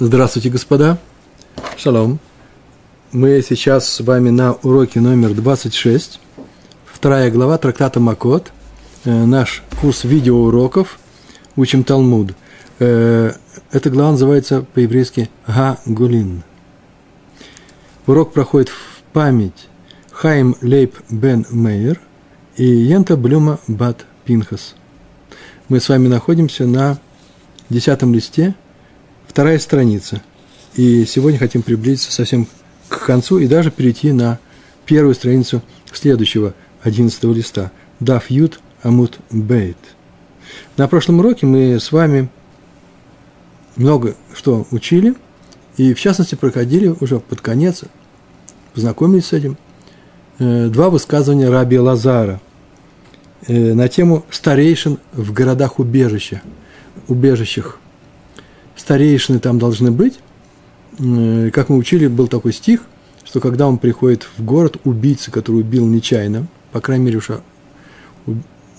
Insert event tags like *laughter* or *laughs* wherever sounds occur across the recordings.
Здравствуйте, господа. Шалом. Мы сейчас с вами на уроке номер 26, вторая глава трактата Макот, э, наш курс видеоуроков «Учим Талмуд». Э, эта глава называется по-еврейски «Га-Гулин». Урок проходит в память Хайм Лейб Бен Мейер и Йента Блюма Бат Пинхас. Мы с вами находимся на десятом листе – вторая страница. И сегодня хотим приблизиться совсем к концу и даже перейти на первую страницу следующего, одиннадцатого листа. Даф Ют Амут Бейт. На прошлом уроке мы с вами много что учили, и в частности проходили уже под конец, познакомились с этим, э, два высказывания Раби Лазара э, на тему старейшин в городах убежища, убежищах старейшины там должны быть. Как мы учили, был такой стих, что когда он приходит в город, убийца, который убил нечаянно, по крайней мере, уж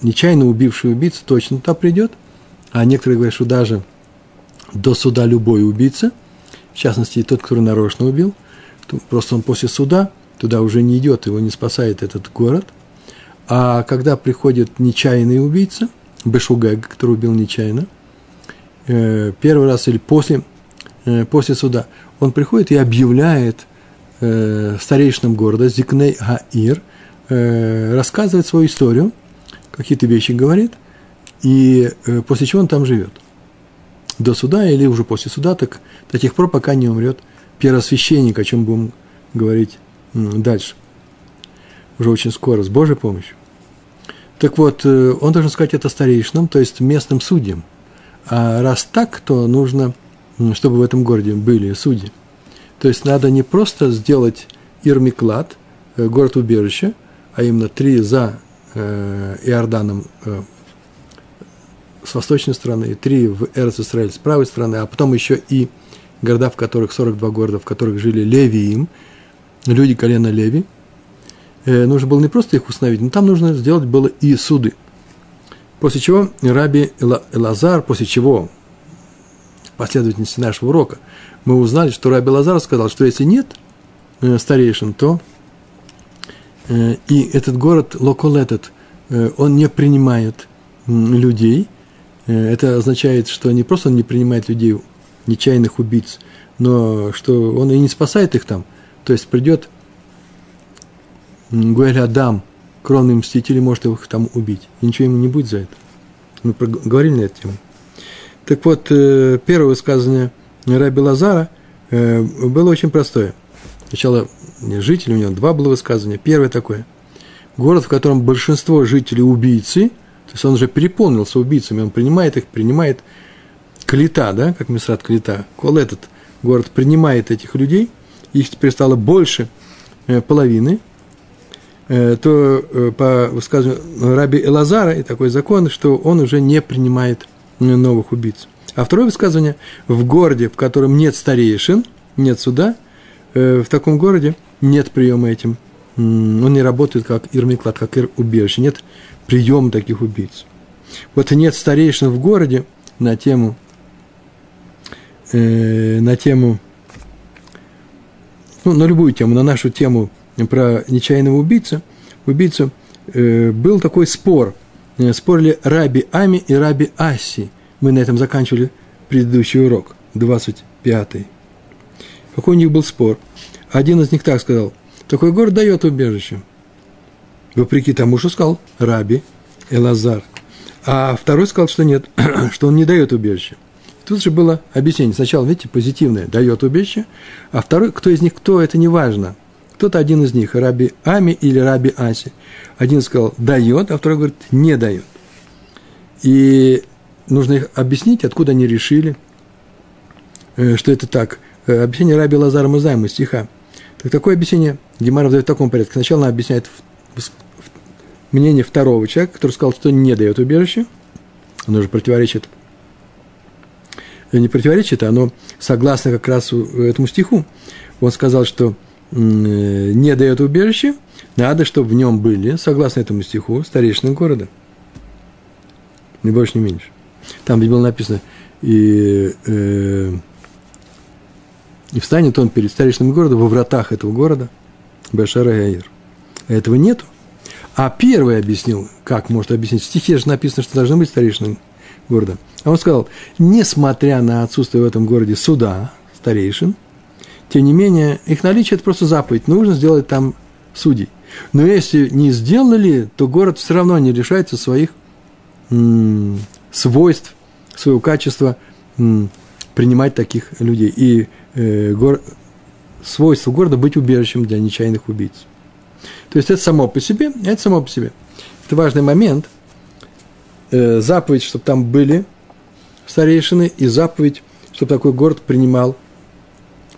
нечаянно убивший убийца точно туда придет, а некоторые говорят, что даже до суда любой убийца, в частности, тот, который нарочно убил, просто он после суда туда уже не идет, его не спасает этот город. А когда приходит нечаянный убийца, Бешугэг, который убил нечаянно, первый раз или после, э, после суда, он приходит и объявляет э, старейшинам города, Зикней Гаир, рассказывает свою историю, какие-то вещи говорит, и после чего он там живет. До суда или уже после суда, так до тех пор, пока не умрет первосвященник, о чем будем говорить дальше. Уже очень скоро, с Божьей помощью. Так вот, он должен сказать это старейшинам, то есть местным судьям – а раз так, то нужно, чтобы в этом городе были судьи. То есть надо не просто сделать Ирмиклад, э, город-убежище, а именно три за э, Иорданом э, с восточной стороны, и три в эрц с правой стороны, а потом еще и города, в которых 42 города, в которых жили Левиим, люди колена Леви. нужно было не просто их установить, но там нужно сделать было и суды – После чего Раби Лазар, после чего последовательности нашего урока, мы узнали, что Раби Лазар сказал, что если нет э, старейшин, то э, и этот город, Локол этот, э, он не принимает людей. Это означает, что не просто он не принимает людей, нечаянных убийц, но что он и не спасает их там. То есть придет Гуэль Адам – кровный мститель может их там убить. И ничего ему не будет за это. Мы говорили на эту тему. Так вот, э, первое высказывание Раби Лазара э, было очень простое. Сначала жители, у него два было высказывания. Первое такое. Город, в котором большинство жителей убийцы, то есть он уже переполнился убийцами, он принимает их, принимает Клита, да, как Мисрат Клита. Кол этот город принимает этих людей, их теперь стало больше э, половины – то э, по высказыванию Раби Элазара и такой закон, что он уже не принимает новых убийц. А второе высказывание – в городе, в котором нет старейшин, нет суда, э, в таком городе нет приема этим. Он не работает как ирмиклад, как ир-убежище, нет приема таких убийц. Вот нет старейшин в городе на тему, э, на тему, ну, на любую тему, на нашу тему – про нечаянного убийцу, убийцу э, был такой спор. Э, спорили Раби Ами и Раби Аси. Мы на этом заканчивали предыдущий урок, 25-й. Какой у них был спор? Один из них так сказал, такой город дает убежище. Вопреки тому, что сказал Раби Элазар. А второй сказал, что нет, *clears throat* что он не дает убежище. Тут же было объяснение. Сначала, видите, позитивное, дает убежище, а второй, кто из них кто, это не важно – кто-то один из них, Раби Ами или Раби Аси. Один сказал «дает», а второй говорит «не дает». И нужно их объяснить, откуда они решили, э, что это так. Э, объяснение Раби Лазара мы знаем из стиха. Так такое объяснение Гемаров дает в таком порядке. Сначала она объясняет мнение второго человека, который сказал, что не дает убежище. Оно же противоречит э, не противоречит, а оно согласно как раз этому стиху. Он сказал, что не дает убежище, надо, чтобы в нем были, согласно этому стиху, старейшины города. Ни больше, ни меньше. Там ведь было написано, и, э, И встанет он перед старейшинами города во вратах этого города, Бешара и Аир. Этого нету. А первый объяснил, как может объяснить. В стихе же написано, что должны быть старейшины города. А он сказал, несмотря на отсутствие в этом городе суда, старейшин, тем не менее, их наличие – это просто заповедь. Нужно сделать там судей. Но если не сделали, то город все равно не лишается своих м, свойств, своего качества м, принимать таких людей. И э, гор, свойство города быть убежищем для нечаянных убийц. То есть это само по себе, это само по себе. Это важный момент. Э, заповедь, чтобы там были старейшины, и заповедь, чтобы такой город принимал,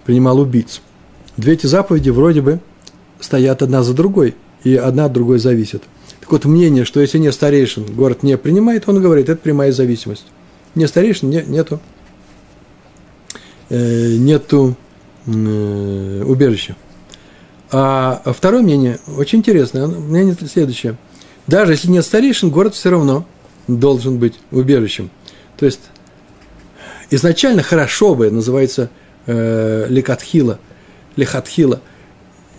принимал убийц. Две эти заповеди вроде бы стоят одна за другой, и одна от другой зависит. Так вот, мнение, что если нет старейшин, город не принимает, он говорит, это прямая зависимость. Не старейшин, не, нету, э, нету э, убежища. А второе мнение, очень интересное, мнение следующее. Даже если нет старейшин, город все равно должен быть убежищем. То есть, изначально хорошо бы, называется э, лекатхила, лехатхила.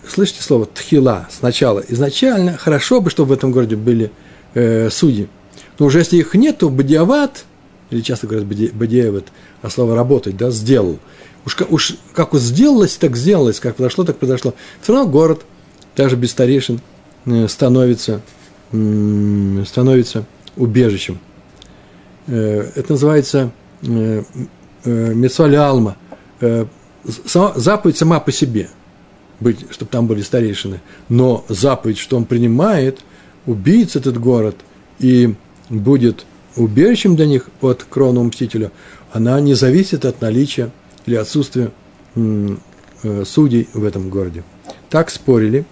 Слышите слово тхила сначала? Изначально хорошо бы, чтобы в этом городе были э, судьи. Но уже если их нет, то бадиават, или часто говорят бадиават, а слово работать, да, сделал – Уж, уж как сделалось, так сделалось, как произошло, так произошло. Все равно город, даже без старейшин, э, становится, становится убежищем. Э, это называется э, Мецвалялма. Заповедь сама по себе, быть, чтобы там были старейшины. Но заповедь, что он принимает, убийц этот город и будет убежищем для них от крону мстителя, она не зависит от наличия или отсутствие э, судей в этом городе. Так спорили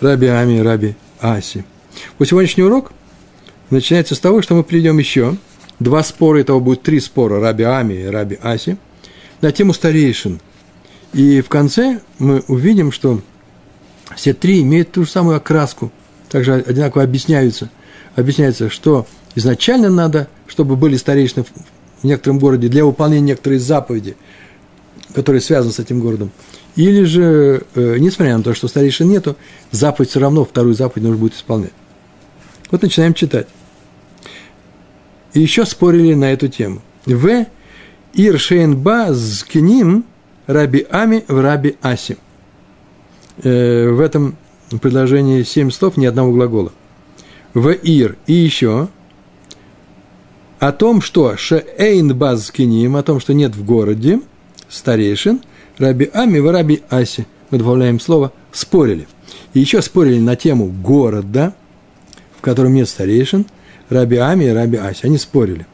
Раби Ами и Раби Аси. Вот сегодняшний урок начинается с того, что мы приведем еще два спора, этого будет три спора Раби Ами и Раби Аси на тему старейшин. И в конце мы увидим, что все три имеют ту же самую окраску, также одинаково объясняются. Объясняется, что изначально надо, чтобы были старейшины в некотором городе для выполнения некоторой заповеди, которые связаны с этим городом. Или же, э, несмотря на то, что старейшин нету, заповедь все равно, вторую заповедь нужно будет исполнять. Вот начинаем читать. И еще спорили на эту тему. В Иршейнба зкиним раби Ами в раби Аси. Э, в этом предложении семь слов, ни одного глагола. В Ир и еще – о том, что Шеэйн Базкиним, о том, что нет в городе старейшин, Раби Ами в Раби Аси, мы добавляем слово, спорили. И еще спорили на тему города, в котором нет старейшин, Раби Ами и Раби Аси. Они спорили.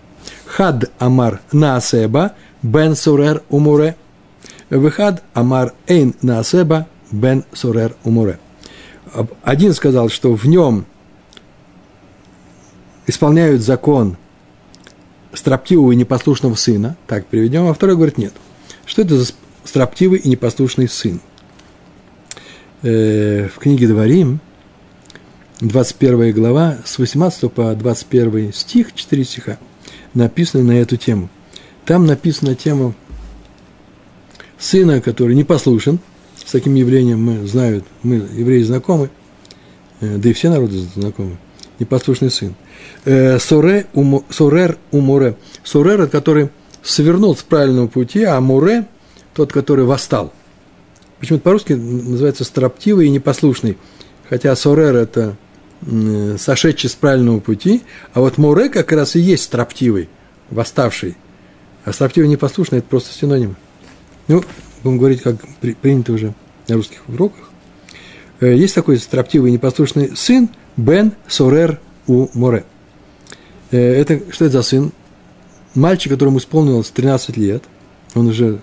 Хад Амар Наасеба Бен Сурер Умуре. Выхад Амар Эйн Наасеба Бен Сурер Умуре. Один сказал, что в нем исполняют закон – строптивого и непослушного сына, так приведем, а второй говорит нет. Что это за строптивый и непослушный сын? Э, в книге Дворим, 21 глава, с 18 по 21 стих, 4 стиха, написано на эту тему. Там написана тема сына, который не послушен, с таким явлением мы знают, мы, евреи, знакомы, э, да и все народы знакомы, непослушный сын – Э, соре, ум, Сорер Умуре. Сорер – который свернул с правильного пути, а Муре – тот, который восстал. Почему-то по-русски называется строптивый и непослушный. Хотя Сорер – это сошедший с правильного пути, а вот Муре как раз и есть строптивый, восставший. А строптивый непослушный – это просто синоним. Ну, будем говорить, как принято уже на русских уроках. Э, есть такой строптивый непослушный сын Бен Сорер у Море. Э, это, что это за сын? Мальчик, которому исполнилось 13 лет, он уже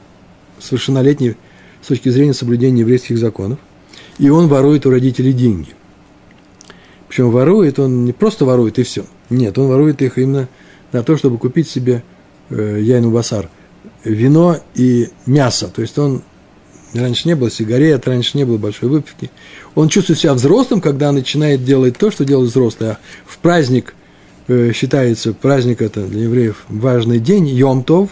совершеннолетний с точки зрения соблюдения еврейских законов, и он ворует у родителей деньги. Причем ворует он не просто ворует и все. Нет, он ворует их именно на то, чтобы купить себе э, яйну басар, вино и мясо. То есть он раньше не было сигарет, раньше не было большой выпивки. Он чувствует себя взрослым, когда начинает делать то, что делают взрослые. А в праздник э, считается, праздник это для евреев важный день, Йом Тов,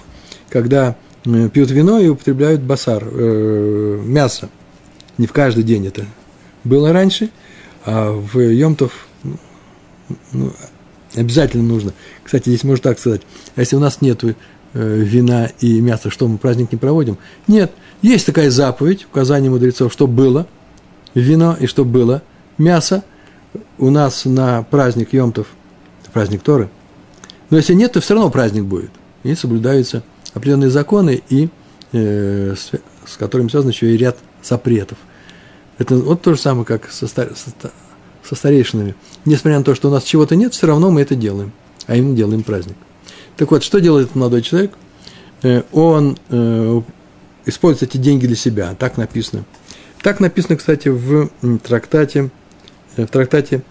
когда э, пьют вино и употребляют басар, э, мясо. Не в каждый день это было раньше, а в Йомтов ну, обязательно нужно. Кстати, здесь можно так сказать, а если у нас нет э, вина и мяса, что мы праздник не проводим? Нет, есть такая заповедь, указание мудрецов, что было вино и что было мясо у нас на праздник Йомтов, праздник Торы. Но если нет, то все равно праздник будет. И соблюдаются определенные законы, и, э, с, с которыми связан еще и ряд запретов. Это вот то же самое, как со, стар, со, со старейшинами. Несмотря на то, что у нас чего-то нет, все равно мы это делаем. А именно делаем праздник. Так вот, что делает этот молодой человек? Э, он э, использует эти деньги для себя. Так написано. Так написано, кстати, в трактате, э, в трактате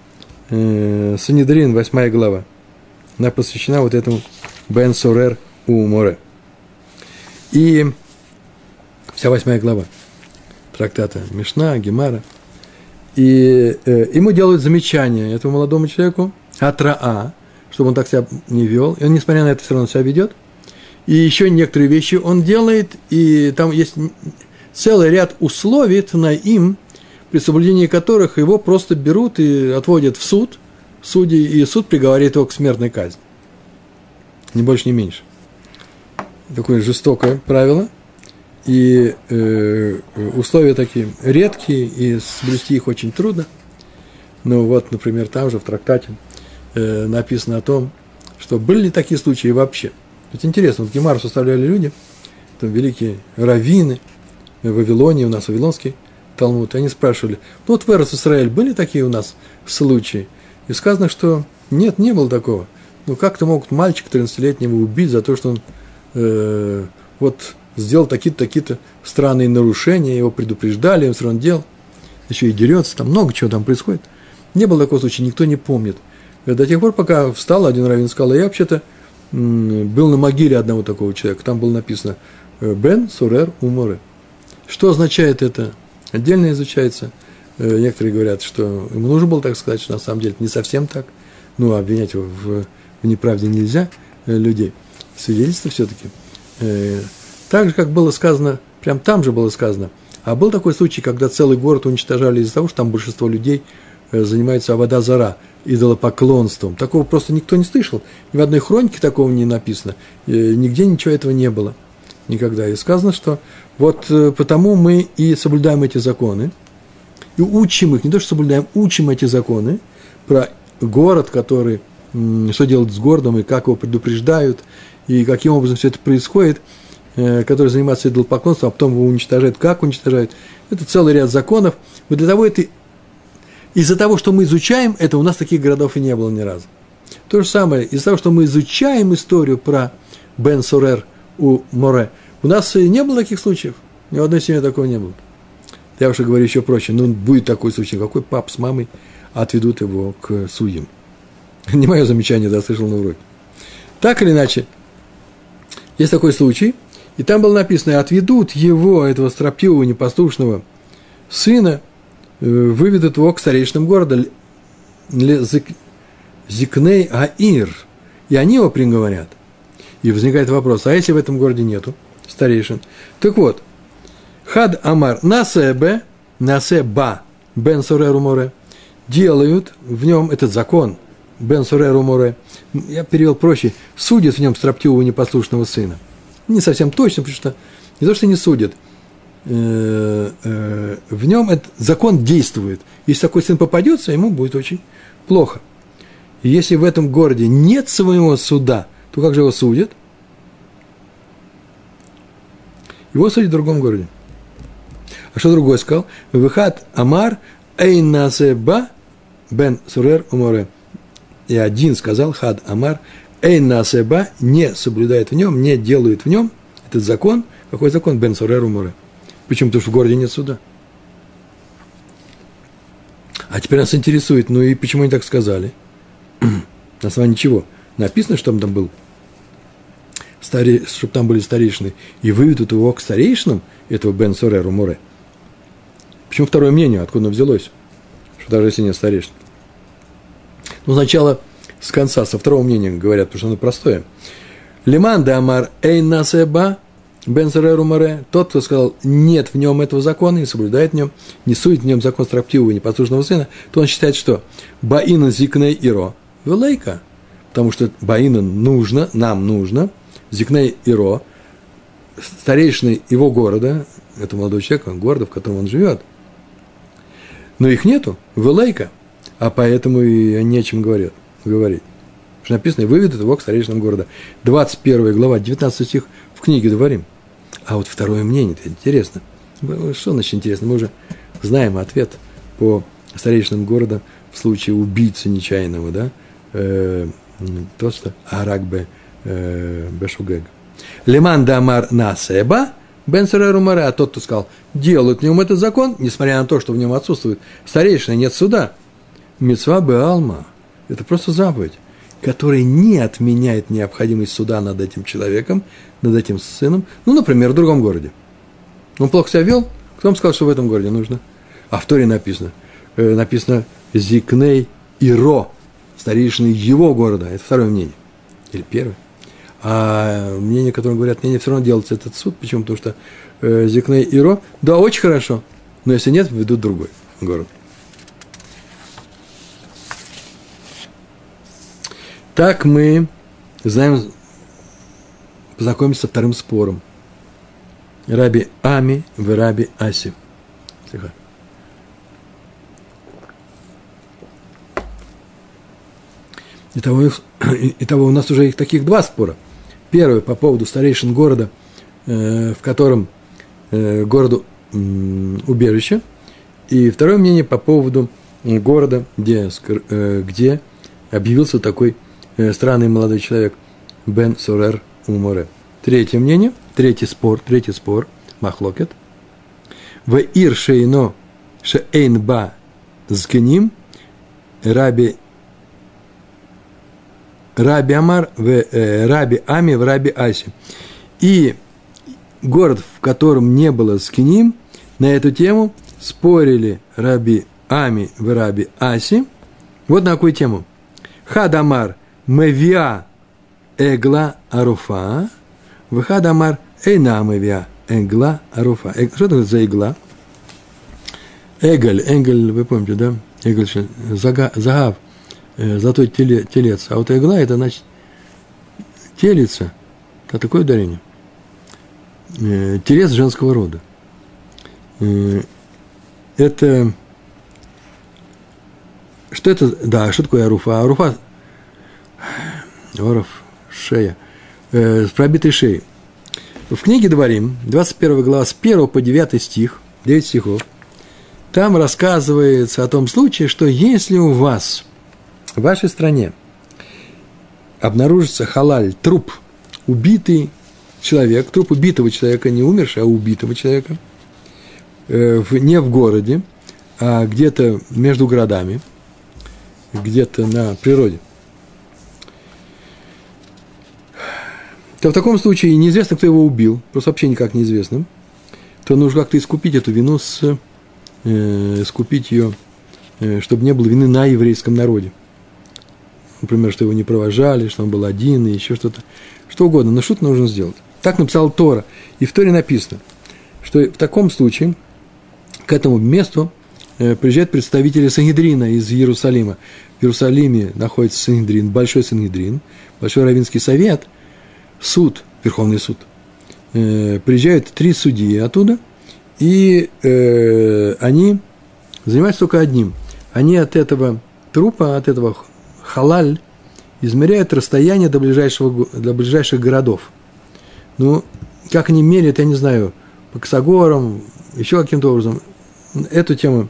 Санедрин, 8 глава. Она посвящена вот этому Бен Сурер у море. И вся восьмая глава трактата Мишна, Гемара. И э, ему делают замечание этому молодому человеку, Атраа, чтобы он так себя не вел. И он, несмотря на это, все равно себя ведет. И еще некоторые вещи он делает, и там есть целый ряд условий на им, при соблюдении которых его просто берут и отводят в суд, судьи, и суд приговорит его к смертной казни. Ни больше, ни меньше такое жестокое правило, и э, условия такие редкие, и соблюсти их очень трудно. Ну вот, например, там же в трактате э, написано о том, что были ли такие случаи вообще. Это интересно, вот Гемар составляли люди, там великие раввины, в Вавилоне, у нас Вавилонский Талмуд, и они спрашивали, ну вот в Эрос Израиль были такие у нас случаи? И сказано, что нет, не было такого. Ну как-то могут мальчика 13-летнего убить за то, что он э, вот сделал такие-то, такие-то странные нарушения, его предупреждали, он все равно делал, еще и дерется, там много чего там происходит. Не было такого случая, никто не помнит. Э, до тех пор, пока встал один раввин сказал, я вообще-то был на могиле одного такого человека, там было написано э, «Бен Сурер Уморе». Что означает это? Отдельно изучается. Э, некоторые говорят, что ему нужно было так сказать, что на самом деле это не совсем так. Ну, обвинять его в, в неправде нельзя людей свидетельство все-таки. Э, так же, как было сказано, прям там же было сказано. А был такой случай, когда целый город уничтожали из-за того, что там большинство людей э, занимаются авода-зара, идолопоклонством. Такого просто никто не слышал. Ни в одной хронике такого не написано. Э, нигде ничего этого не было. Никогда. И сказано, что вот потому мы и соблюдаем эти законы, и учим их, не то что соблюдаем, учим эти законы про город, который, что делать с городом, и как его предупреждают, и каким образом все это происходит, э, который занимается идолопоклонством, а потом его уничтожают. Как уничтожают? Это целый ряд законов. Вот для того это из-за того, что мы изучаем это, у нас таких городов и не было ни разу. То же самое, из-за того, что мы изучаем историю про Бен Сурер у Море, у нас не было таких случаев. Ни в одной семье такого не было. Я уже говорю еще проще. Ну, будет такой случай, какой пап с мамой отведут его к судьям. *laughs* Не мое замечание, да, слышал на уроке. Так или иначе, есть такой случай, и там было написано, отведут его, этого строптивого, непослушного сына, э, выведут его к старейшинам города, Зикней Аир, и они его приговорят. И возникает вопрос, а если в этом городе нету старейшин? Так вот, Хад Амар Насебе, Насеба, Бен Суреру Море, делают в нем этот закон, Бен Суреру Море, я перевел проще, судит в нем строптивого непослушного сына. Не совсем точно, потому что не то, что не судят, э, э, в нем этот закон действует. Если такой сын попадется, ему будет очень плохо. И если в этом городе нет своего суда, то как же его судят? Его судят в другом городе. А что другой сказал? Выхад Амар Эйнасеба бен Сурер Уморе и один сказал, хад амар, эйн насеба, не соблюдает в нем, не делает в нем этот закон. Какой закон? Бен Сореру Море. Почему? Потому что в городе нет суда. А теперь нас интересует, ну и почему они так сказали? На основании чего? Написано, что там был старе, чтобы там были старейшины, и выведут его к старейшинам, этого Бен Сореру Море. Почему второе мнение, откуда оно взялось? Что даже если нет старейшин. Ну, сначала с конца, со второго мнения говорят, потому что оно простое. Лиман де Амар Эйн Насеба, Бен Море, тот, кто сказал, нет в нем этого закона, не соблюдает в нем, не сует в нем закон строптивого и непослушного сына, то он считает, что Баина Зикней Иро, Велейка, потому что Баина нужно, нам нужно, Зикней Иро, старейшины его города, это молодой человек, он города, в котором он живет, но их нету, Велейка, а поэтому и не о чем говорят, говорить. Потому что написано, выведут его к старейшинам города. 21 глава, 19 стих в книге Дворим. А вот второе мнение, это интересно. Что значит интересно? Мы уже знаем ответ по старейшинам города в случае убийцы нечаянного, да, э, то, что Аракбе э, Бешугег. Леман Дамар Насеба, Бен Мара, а тот, кто сказал, делают в нем этот закон, несмотря на то, что в нем отсутствует старейшина, нет суда. Мецва Алма, это просто заповедь, которая не отменяет необходимость суда над этим человеком, над этим сыном, ну, например, в другом городе. Он плохо себя вел, кто вам сказал, что в этом городе нужно? А в Торе написано, э, написано Зикней и Ро, старейшины его города, это второе мнение, или первое. А мнение, которое говорят, мне все равно делается этот суд, почему? Потому что э, Зикней и Ро, да, очень хорошо, но если нет, введут другой город. Так мы знаем познакомиться со вторым спором. Раби Ами в Раби Аси. Итого, итого у нас уже их таких два спора. Первый по поводу старейшин города, э, в котором э, городу убежище. И второе мнение по поводу города, где, э, где объявился такой странный молодой человек Бен Сурер Уморе. Третье мнение, третий спор, третий спор, махлокет. В ир шейно шейн ба зкеним раби Раби Амар в э, Раби Ами в Раби Аси. И город, в котором не было скиним, на эту тему спорили Раби Ами в Раби Аси. Вот на какую тему. Хадамар Мевиа Эгла Аруфа, Выхад Амар Эйнам Эвиа Эгла Аруфа. Что это за игла? Эгель, Эгель, вы помните, да? Эгель, загав, э, золотой теле, телец. А вот игла, это значит телица. Это такое ударение. Э, телец женского рода. Э, это что это? Да, что такое аруфа? Аруфа, Оров, шея, э, с пробитой шеей. В книге Дворим, 21 глава, с 1 по 9 стих, 9 стихов, там рассказывается о том случае, что если у вас в вашей стране обнаружится халаль, труп, убитый человек, труп убитого человека, не умерший, а убитого человека, э, не в городе, а где-то между городами, где-то на природе – то в таком случае неизвестно, кто его убил, просто вообще никак неизвестно, то нужно как-то искупить эту вину, с, э, искупить ее, э, чтобы не было вины на еврейском народе. Например, что его не провожали, что он был один, и еще что-то. Что угодно, но что-то нужно сделать. Так написал Тора. И в Торе написано, что в таком случае к этому месту э, приезжают представители Сангидрина из Иерусалима. В Иерусалиме находится Сангидрин, большой Сангидрин, большой равинский совет – суд, Верховный суд, э, приезжают три судьи оттуда, и э, они занимаются только одним. Они от этого трупа, от этого халаль, измеряют расстояние до, ближайшего, до ближайших городов. Ну, как они меряют, я не знаю, по косогорам, еще каким-то образом. Эту тему,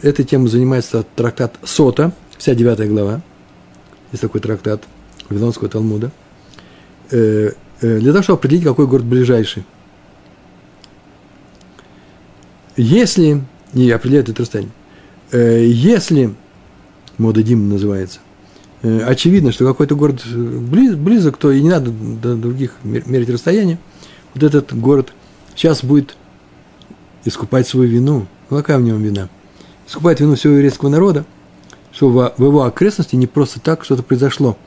этой темой занимается трактат Сота, вся девятая глава. Есть такой трактат Вавилонского Талмуда – для того, чтобы определить, какой город ближайший. Если, не определяет это расстояние, э, если, Модадим называется, очевидно, что какой-то город близ, близок, то и не надо до других мерить расстояние, вот этот город сейчас будет искупать свою вину. Ну, какая в нем вина? Искупать вину всего еврейского народа, что в его окрестности не просто так что-то произошло –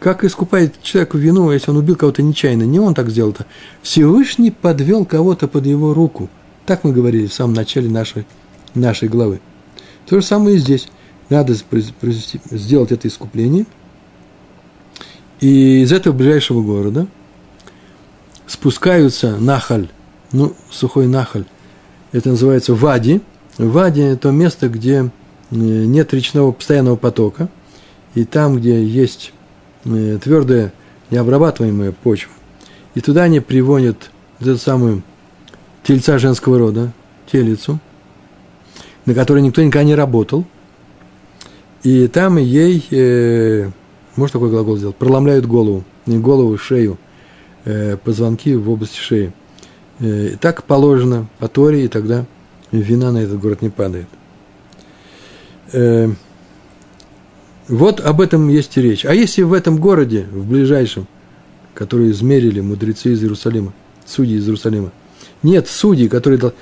Как искупает человек вину, если он убил кого-то нечаянно? Не он так сделал-то. Всевышний подвел кого-то под его руку. Так мы говорили в самом начале нашей, нашей главы. То же самое и здесь. Надо сделать это искупление. И из этого ближайшего города спускаются нахаль, ну, сухой нахаль. Это называется вади. Вади – это то место, где э, нет речного постоянного потока. И там, где есть твердая, необрабатываемая почва. И туда они приводят эту самую тельца женского рода, телицу, на которой никто никогда не работал. И там ей, э, может такой глагол сделать, проломляют голову, не голову, шею, э, позвонки в области шеи. Э, так положено по Торе, и тогда вина на этот город не падает. Э, вот об этом есть и речь. А если в этом городе, в ближайшем, который измерили мудрецы из Иерусалима, судьи из Иерусалима, нет судей, которые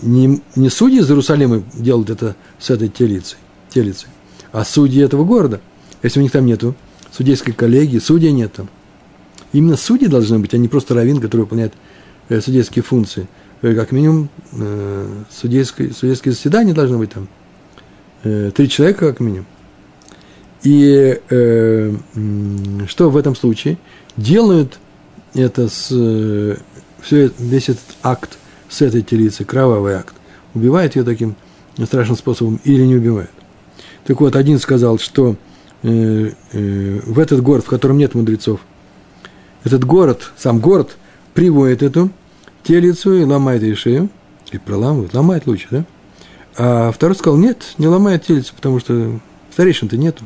не, не судьи из Иерусалима делают это с этой телицей, телицей, а судьи этого города. Если у них там нету судейской коллегии, судей нет там. Именно судьи должны быть, а не просто раввин, который выполняет э, судейские функции. Э, как минимум, э, судейское, судейские заседания должны быть там. Э, три человека как минимум. И э, что в этом случае? Делают это с э, все, весь этот акт с этой телицей, кровавый акт, убивает ее таким страшным способом или не убивает. Так вот, один сказал, что э, э, в этот город, в котором нет мудрецов, этот город, сам город, приводит эту телицу и ломает ей шею, и проламывает, ломает лучше, да? А второй сказал, нет, не ломает телицу, потому что старейшин-то нету.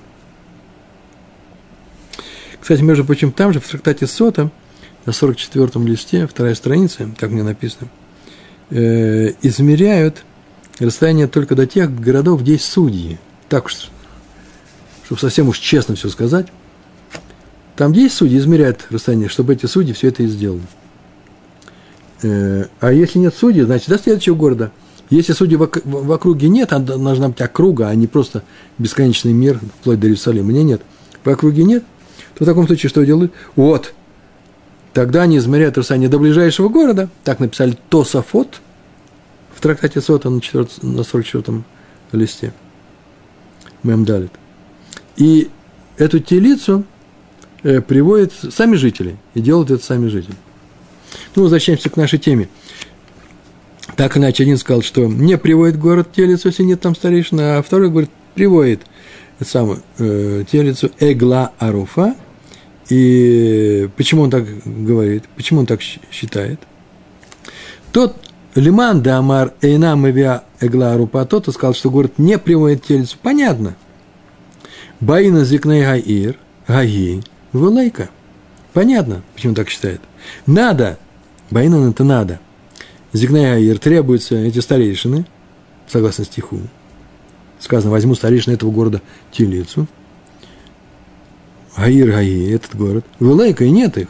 Кстати, между прочим, там же, в трактате Сота, на 44-м листе, вторая страница, как мне написано, э, измеряют расстояние только до тех городов, где есть судьи. Так уж, чтобы совсем уж честно все сказать, там, где есть судьи, измеряют расстояние, чтобы эти судьи все это и сделали. Э, а если нет судей, значит, до следующего города. Если судей в, в округе нет, а должна быть округа, а не просто бесконечный мир, вплоть до Иерусалима. Мне нет. В округе нет, то в таком случае что делают? Вот, тогда они измеряют расстояние до ближайшего города, так написали Тософот в трактате Сота на, 4, на 44-м листе. Мемдалит. И эту телицу э, приводят сами жители, и делают это сами жители. Ну, возвращаемся к нашей теме. Так иначе один сказал, что не приводит город телицу, если нет там старейшина, а второй говорит, приводит самую э, телицу Эгла Аруфа. И почему он так говорит? Почему он так считает? Тот Лиман да Амар Эйна Мавиа Эгла Аруфа, тот сказал, что город не приводит телицу. Понятно. Баина Зикней Гаир, Гаги, Вулейка. Понятно, почему так считает. Надо, Баинан это надо. Зигней Гаир требуются эти старейшины, согласно стиху, сказано, возьму старейшин этого города телицу. Гаир Гаи, этот город. Вылейка и нет их.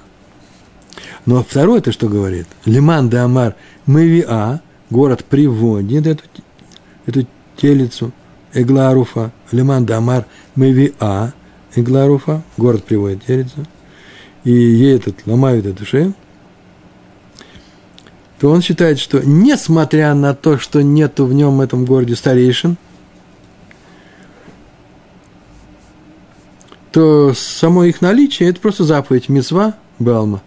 Но второй это что говорит? Лиман де Амар Мавиа, город приводит эту, эту телицу, Эгларуфа, Лиман де Амар Мавиа, Эгларуфа, город приводит телицу, и ей этот ломают эту шею, то он считает, что несмотря на то, что нету в нем, в этом городе старейшин – то само их наличие – это просто заповедь Мецва Балма.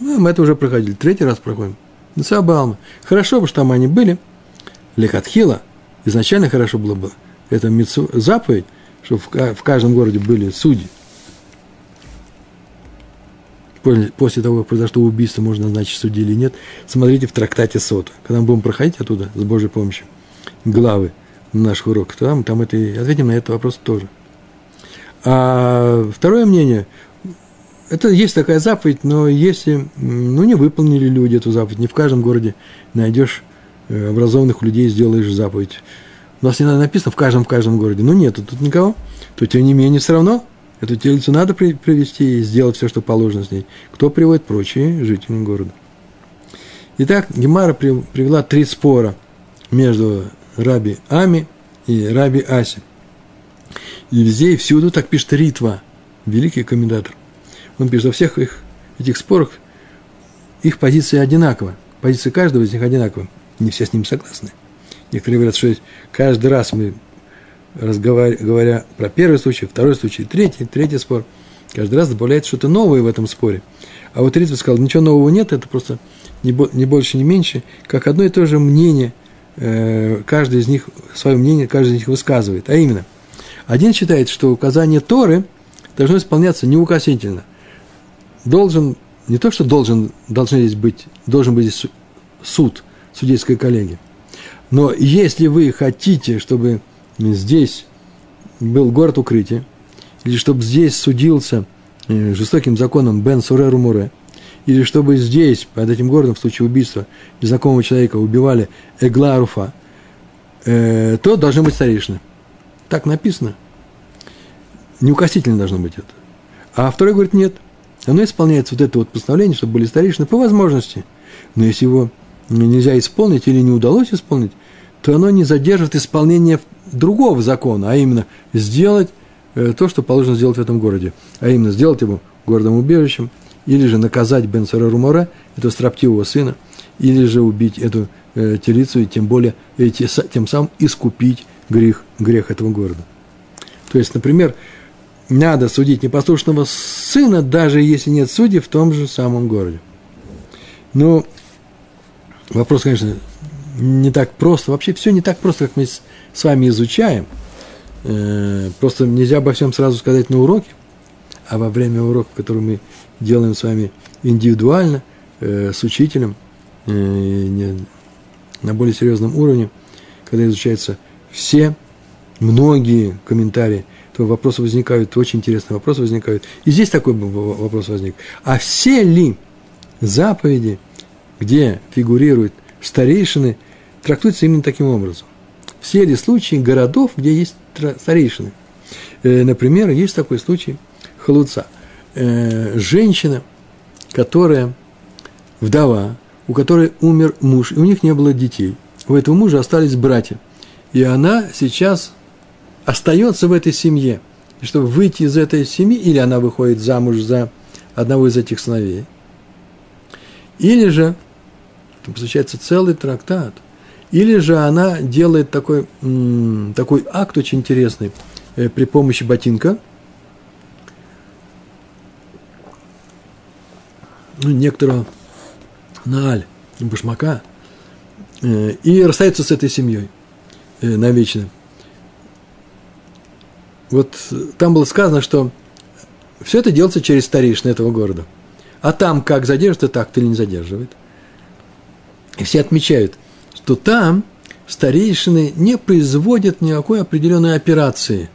Ну, мы это уже проходили, третий раз проходим. Мецва Балма. Хорошо бы, что там они были. Лекатхила. Изначально хорошо было бы. Это митцва, заповедь, чтобы в каждом городе были судьи. После того, как произошло убийство, можно назначить судьи или нет. Смотрите в трактате Сота. Когда мы будем проходить оттуда, с Божьей помощью, главы наших уроков, там, там это, ответим на этот вопрос тоже. А второе мнение, это есть такая заповедь, но если ну, не выполнили люди эту заповедь, не в каждом городе найдешь э, образованных людей, сделаешь заповедь. У нас не написано в каждом, в каждом городе, но нету тут никого, то тем не менее все равно эту телицу надо привести и сделать все, что положено с ней. Кто приводит? Прочие жители города. Итак, Гемара привела три спора между Раби Ами и Раби Аси. И везде и всюду так пишет Ритва. великий комментатор. Он пишет, во всех их, этих спорах их позиция одинакова. Позиция каждого из них одинакова. Не все с ним согласны. Некоторые говорят, что каждый раз мы, говоря про первый случай, второй случай, третий, третий спор, каждый раз добавляется что-то новое в этом споре. А вот Ритва сказал, ничего нового нет, это просто не, не больше, не меньше, как одно и то же мнение, э, каждый из них, свое мнение, каждый из них высказывает. А именно, один считает, что указание Торы должно исполняться неукоснительно. Должен, не то, что должен, должны здесь быть, должен быть здесь суд, судейская коллегия. Но если вы хотите, чтобы здесь был город укрытия, или чтобы здесь судился э, жестоким законом Бен Суреру Муре, или чтобы здесь, под этим городом, в случае убийства незнакомого человека, убивали Эгла Руфа, э, то должны быть старейшины. Так написано. Неукосительно должно быть это. А второй говорит, нет. Оно исполняется вот это вот постановление, чтобы были старейшины по возможности. Но если его нельзя исполнить или не удалось исполнить, то оно не задержит исполнение другого закона, а именно сделать э, то, что положено сделать в этом городе. А именно сделать его городом-убежищем, или же наказать Бен Румора, этого строптивого сына, или же убить эту э, телицу, и тем более эти, тем самым искупить грех, грех этого города. То есть, например, надо судить непослушного сына, даже если нет судей в том же самом городе. Ну, вопрос, конечно, не так просто. Вообще все не так просто, как мы с, вами изучаем. Э, просто нельзя обо всем сразу сказать на уроке, а во время урока, который мы делаем с вами индивидуально, э, с учителем, э, на более серьезном уровне, когда изучаются все, многие комментарии, то вопросы возникают, очень интересные вопросы возникают. И здесь такой вопрос возник. А все ли заповеди, где фигурируют старейшины, трактуются именно таким образом? Все ли случаи городов, где есть старейшины? Э, например, есть такой случай халуца. Э, женщина, которая вдова, у которой умер муж, и у них не было детей. У этого мужа остались братья. И она сейчас остается в этой семье. И чтобы выйти из этой семьи, или она выходит замуж за одного из этих сыновей, или же, это получается целый трактат, или же она делает такой, такой акт очень интересный э, при помощи ботинка, ну, некоторого нааль, башмака, э, и расстается с этой семьей э, навечно. Вот там было сказано, что все это делается через старейшины этого города. А там как задержит, так или не задерживает. И все отмечают, что там старейшины не производят никакой определенной операции.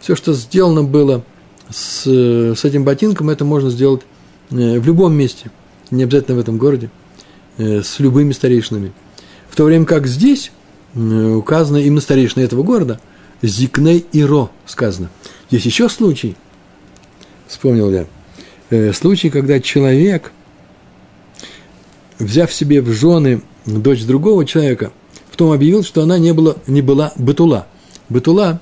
Все, что сделано было с, с этим ботинком, это можно сделать э, в любом месте, не обязательно в этом городе, э, с любыми старейшинами. В то время как здесь э, указано именно старейшины этого города – Зикней и Ро сказано. Есть еще случай, вспомнил я, э, случай, когда человек, взяв себе в жены дочь другого человека, потом объявил, что она не была, не была бытула. Бытула,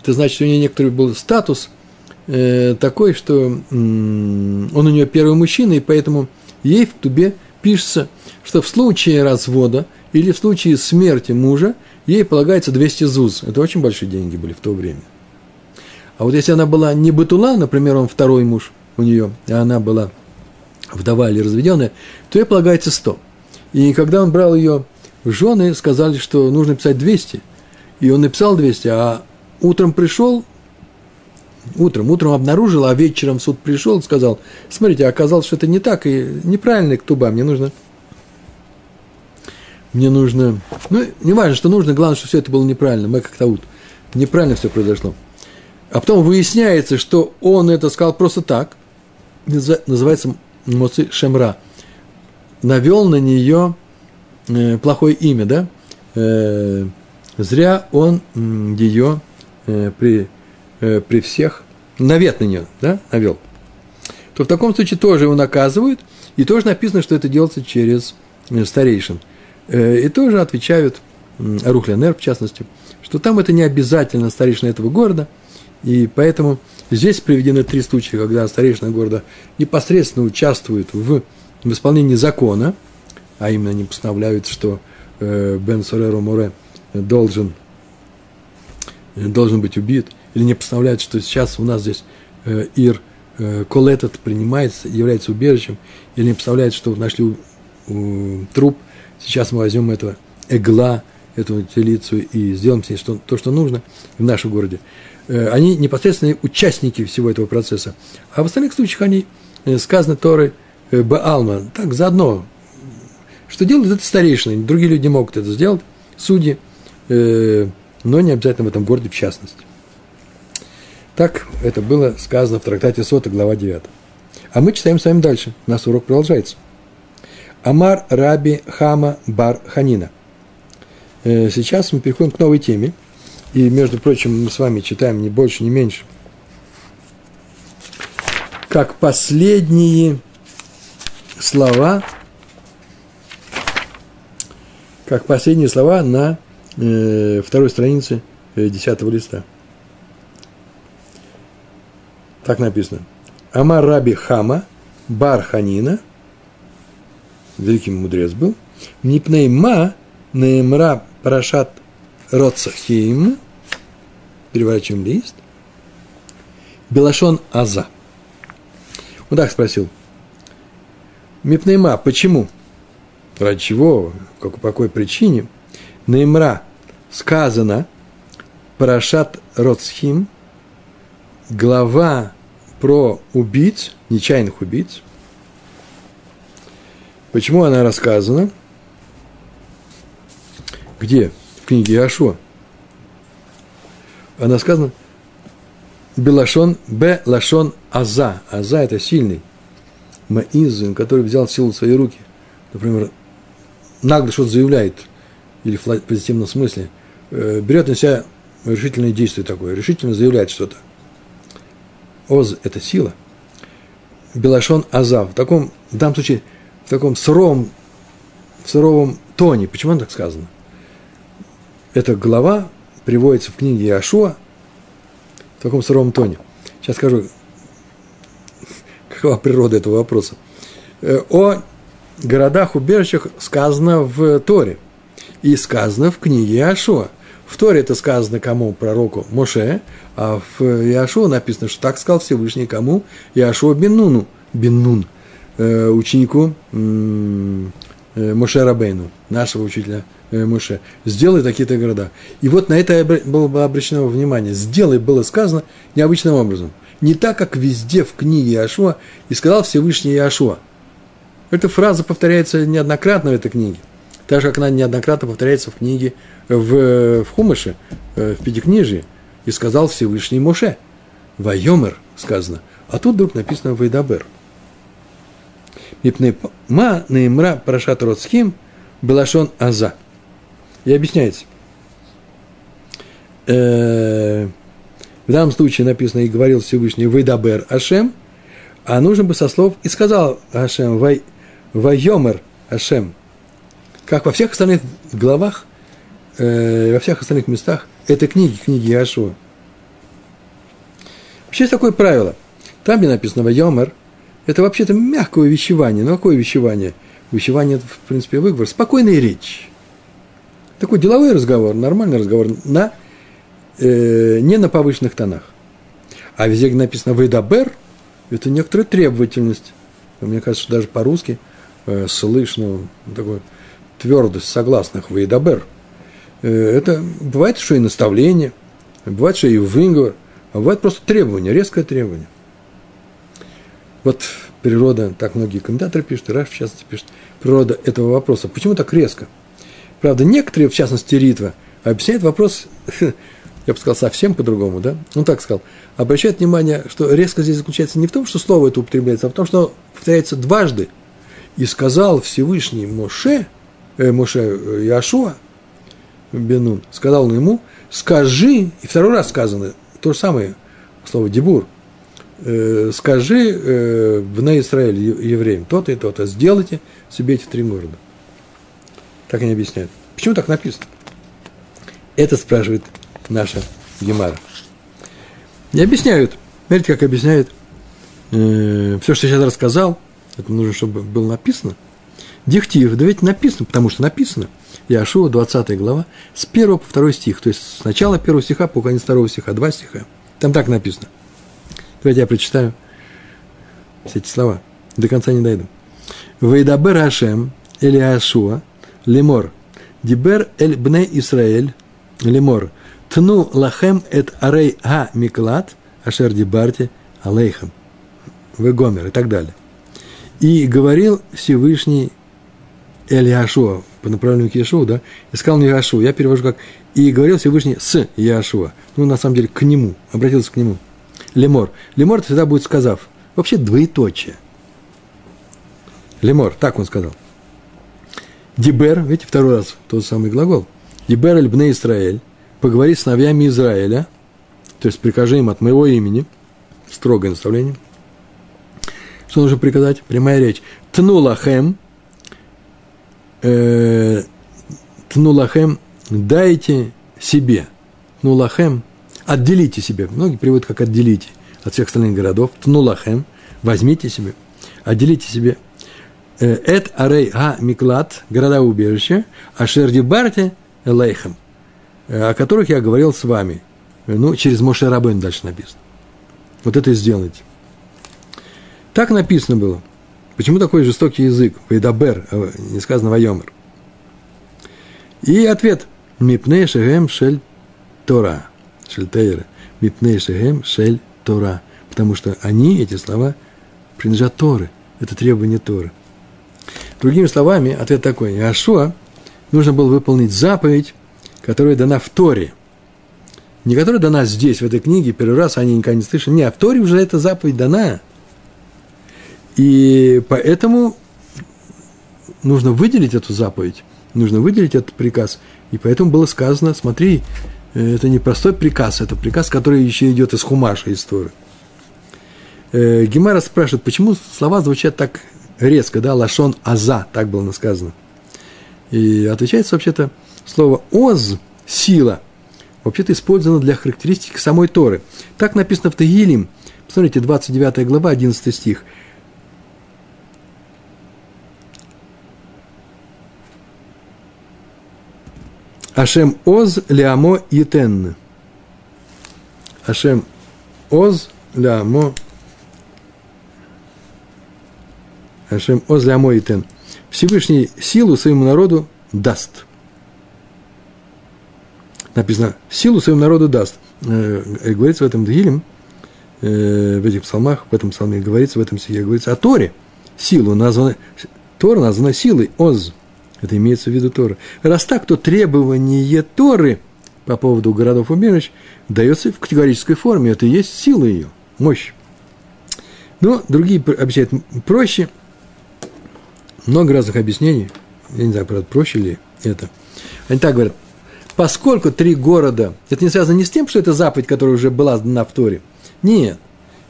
это значит, у нее некоторый был статус э, такой, что э, он у нее первый мужчина, и поэтому ей в тубе пишется, что в случае развода или в случае смерти мужа ей полагается 200 ЗУЗ. Это очень большие деньги были в то время. А вот если она была не Батула, например, он второй муж у нее, а она была вдова или разведенная, то ей полагается 100. И когда он брал ее в жены, сказали, что нужно писать 200. И он написал 200, а утром пришел, утром, утром обнаружил, а вечером в суд пришел сказал, смотрите, оказалось, что это не так, и неправильный ктуба, мне нужно мне нужно, ну, не важно, что нужно, главное, что все это было неправильно, мы как-то вот, неправильно все произошло. А потом выясняется, что он это сказал просто так, называется Моци Шемра, навел на нее э, плохое имя, да, э, зря он ее э, при, э, при всех, навет на нее, да, навел, то в таком случае тоже его наказывают, и тоже написано, что это делается через э, старейшин – Э, и тоже отвечают, Арухлянер в частности, что там это не обязательно старейшина этого города, и поэтому Здесь приведены три случая, когда старейшина города непосредственно участвует в, в исполнении закона, а именно они постановляют, что э, Бен Сореро Море должен, должен быть убит, или не постановляют, что сейчас у нас здесь э, Ир э, Колетот принимается, является убежищем, или не постановляют, что нашли э, труп, сейчас мы возьмем этого эгла, эту телицу и сделаем с ней что, то, что нужно в нашем городе. Э, они непосредственные участники всего этого процесса. А в остальных случаях они э, сказаны Торы э, Баалма, так заодно. Что делают это старейшины, другие люди могут это сделать, судьи, но не обязательно в этом городе в частности. Так это было сказано в трактате Сота, глава 9. А мы читаем с вами дальше. У нас урок продолжается. Амар Раби Хама Бар Ханина. Сейчас мы переходим к новой теме – и, между прочим, мы с вами читаем не больше, не меньше, как последние слова, как последние слова на э, второй странице э, десятого листа. Так написано. Амар Раби Хама, Бар Ханина, великий мудрец был, Нипней Ма, Неймра Парашат Роцахим, переворачиваем лист. Белашон Аза. Он так спросил. Мипнейма, почему? Ради чего? Как, по какой причине? Неймра сказано Парашат Роцхим, глава про убийц, нечаянных убийц. Почему она рассказана? Где? В книге Иошуа она сказана Белашон, Б. Лашон Аза. Аза – это сильный. Маизин, который взял силу в свои руки. Например, нагло что-то заявляет, или в позитивном смысле, э, берет на себя решительное действие такое, решительно заявляет что-то. Оз – это сила. Белашон Аза. В таком, в данном случае, в таком суровом, в суровом тоне. Почему он так сказано? Это глава приводится в книге Иошуа в таком суровом тоне. Сейчас скажу, *laughs* какова природа этого вопроса. Э, о городах-убежищах сказано в Торе и сказано в книге Иошуа. В Торе это сказано кому? Пророку Моше, а в Иошуа написано, что так сказал Всевышний кому? Иошуа Беннуну, Беннун, э, ученику э, Моше Рабейну, нашего учителя Э, Муше, сделай такие-то города. И вот на это было бы обращено внимание. Сделай было сказано необычным образом. Не так, как везде в книге Иошуа, и сказал Всевышний Иошуа. Эта фраза повторяется неоднократно в этой книге. Так же, как она неоднократно повторяется в книге в, в Хумыше, э, в Пятикнижии. И сказал Всевышний Моше. Вайомер сказано. А тут вдруг написано Вайдабер. Ма наимра парашат роцхим белашон аза – и объясняется. Э, в данном случае написано «И говорил Всевышний Вайдабер Ашем», а нужно бы со слов «И сказал Ашем Вай, Вайомер Ашем». Как во всех остальных главах, э, во всех остальных местах этой книги, книги Иошуа. Вообще есть такое правило. Там, где написано «Вайомер», это вообще-то мягкое вещевание. Но какое вещевание? Вещевание, в принципе, выговор. Спокойная речь такой деловой разговор, нормальный разговор, на, э, не на повышенных тонах. А везде, где написано «Вейдабер», это некоторая требовательность. Мне кажется, что даже по-русски э, слышно такую твердость согласных «Вейдабер». Э, это бывает, что и наставление, бывает, что и выговор, а бывает просто требование, резкое требование. Вот природа, так многие комментаторы пишут, и Раш в частности пишет, природа этого вопроса. Почему так резко? Правда, некоторые, в частности Ритва, объясняют вопрос, *laughs* я бы сказал, совсем по-другому, да? Ну, так сказал. Обращает внимание, что резко здесь заключается не в том, что слово это употребляется, а в том, что повторяется дважды. И сказал Всевышний Моше, э, Моше э, Яшуа, Бенун, сказал он ему, скажи, и второй раз сказано, то же самое слово дебур, э, скажи э, в на Израиль евреям то-то и то-то, сделайте себе эти три города. Так они объясняют. Почему так написано? Это спрашивает наша Гемара. И объясняют. Смотрите, как объясняет э, все, что я сейчас рассказал, это нужно, чтобы было написано. Дихтив, да ведь написано, потому что написано. Яшуа, 20 глава, с 1 по 2 стих. То есть с начала 1 стиха по конец 2 стиха, два стиха. Там так написано. Давайте я прочитаю все эти слова. До конца не дойду. Вейдабер Ашем, или Ашуа, лемор, дибер эль бне Исраэль, лемор, тну лахем эт арей га миклад, ашер дибарти алейхам, вегомер и так далее. И говорил Всевышний Эль Яшуа, по направлению к Яшуа, да, и сказал мне Яшуа, я перевожу как, и говорил Всевышний с Яшуа, ну, на самом деле, к нему, обратился к нему. Лемор. Лемор всегда будет сказав, вообще двоеточие. Лемор, так он сказал. Дибер, видите, второй раз тот самый глагол. Дибер эль бне Израиль, поговори с сыновьями Израиля, то есть прикажи им от моего имени, строгое наставление. Что нужно приказать? Прямая речь. Тнулахем, э, тнулахем, дайте себе. Тнулахем, отделите себе. Многие приводят как отделите от всех остальных городов. Тнулахем, возьмите себе, отделите себе Э, Эт арей га миклад, города убежища, а шердибарте лейхем, э, о которых я говорил с вами. Ну, через Моше Рабын дальше написано. Вот это сделайте. Так написано было. Почему такой жестокий язык? Вейдабер, а не сказано Вайомер. И ответ. Мипней шехем шель Тора. Шель Тейра. Мипней шехем шель Тора. Потому что они, эти слова, принадлежат Торы. Это требование Торы. Другими словами, ответ такой. Иошуа нужно было выполнить заповедь, которая дана в Торе. Не которая дана здесь, в этой книге, первый раз они никогда не слышали. Не, а в Торе уже эта заповедь дана. И поэтому нужно выделить эту заповедь, нужно выделить этот приказ. И поэтому было сказано, смотри, это не простой приказ, это приказ, который еще идет из Хумаша, из Торы. Э, Гемара спрашивает, почему слова звучат так резко, да, лашон аза, так было сказано. И отвечается вообще-то слово оз, сила, вообще-то использовано для характеристики самой Торы. Так написано в Тагилим, посмотрите, 29 глава, 11 стих. Ашем оз лямо итен. Ашем оз лямо Ашем Озля Амоитен. Всевышний силу своему народу даст. Написано, силу своему народу даст. Э, говорится в этом Дгилем, э, в этих псалмах, в этом псалме говорится, в этом стихе говорится о Торе. Силу названа, Тора названа силой, Оз. Это имеется в виду Тора. Раз так, то требование Торы по поводу городов убежищ дается в категорической форме. Это и есть сила ее, мощь. Но другие обещают проще – много разных объяснений. Я не знаю, правда, проще ли это. Они так говорят. Поскольку три города, это не связано не с тем, что это заповедь, которая уже была на Торе. Нет.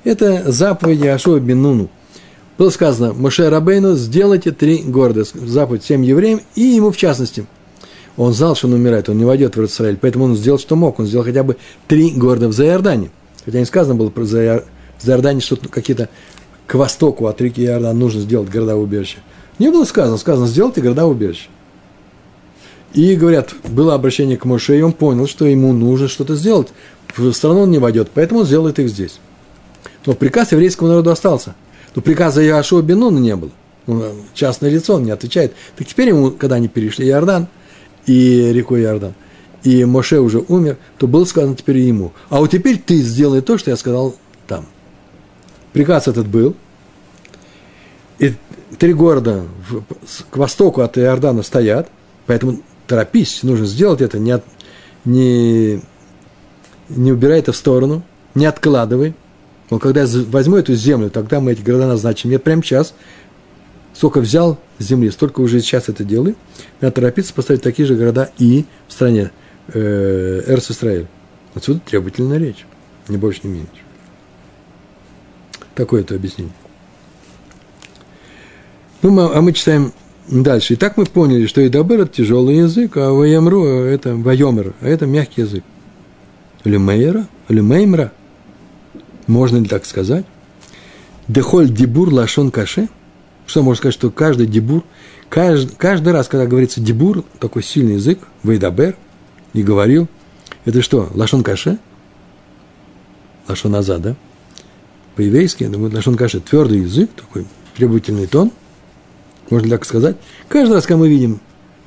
Это заповедь Яшуа Бенуну. Было сказано, Моше Рабейну, сделайте три города. Заповедь всем евреям и ему в частности. Он знал, что он умирает, он не войдет в Израиль, поэтому он сделал, что мог. Он сделал хотя бы три города в Заиордане. Хотя не сказано было про Заиордане, что какие-то к востоку от реки Иордан нужно сделать города убежища. Не было сказано, сказано, сделайте города убежища. И говорят, было обращение к Моше, и он понял, что ему нужно что-то сделать. В страну он не войдет, поэтому он сделает их здесь. Но приказ еврейскому народу остался. Но приказа Яшуа Бенуна не было. Ну, частное лицо, он не отвечает. Так теперь ему, когда они перешли Иордан, и реку Иордан, и Моше уже умер, то было сказано теперь ему, а вот теперь ты сделай то, что я сказал там. Приказ этот был, и три города к востоку от Иордана стоят, поэтому торопись, нужно сделать это, не, от, не, не убирай это в сторону, не откладывай. Но когда я возьму эту землю, тогда мы эти города назначим. Нет, прямо сейчас, сколько взял земли, столько уже сейчас это делаю. Надо торопиться поставить такие же города и в стране э, Эрс Исраэль. Отсюда требовательная речь, не больше, не меньше. Такое это объяснение. Ну, мы, а мы читаем дальше. И так мы поняли, что Идабер – это тяжелый язык, а Ваямру – это Вайомер, а это мягкий язык. Или Мейра, или Меймра. Можно ли так сказать? Дехоль дебур лашон каше. Что можно сказать, что каждый дебур, каждый, каждый раз, когда говорится дебур, такой сильный язык, вейдабер, и говорил, это что, лашон каше? Лашон назад, да? По-еврейски, это будет лашон каше, твердый язык, такой требовательный тон, можно так сказать. Каждый раз, когда мы видим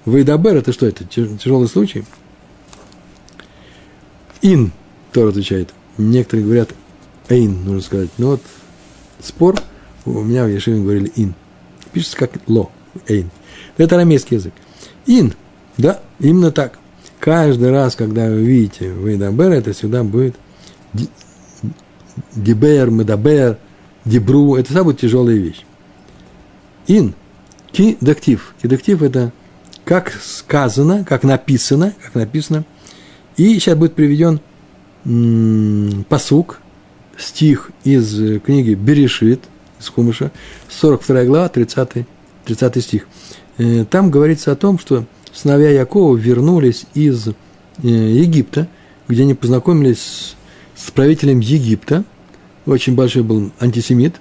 вейдабер, это что это, тяжелый случай? Ин, Тор отвечает. Некоторые говорят эйн, нужно сказать. Но вот спор, у меня в Ешиве говорили ин. Пишется как ло, эйн. Это арамейский язык. Ин, да, именно так. Каждый раз, когда вы видите Вейдабер, это всегда будет Дибер, Медабер, Дибру. Это будет тяжелая вещь. Ин, кидактив. Кидактив – это как сказано, как написано, как написано. И сейчас будет приведен посук, стих из э, книги Берешит, из Хумыша, 42 глава, 30, 30 стих. Э, там говорится о том, что сыновья Якова вернулись из э, Египта, где они познакомились с правителем Египта, очень большой был антисемит,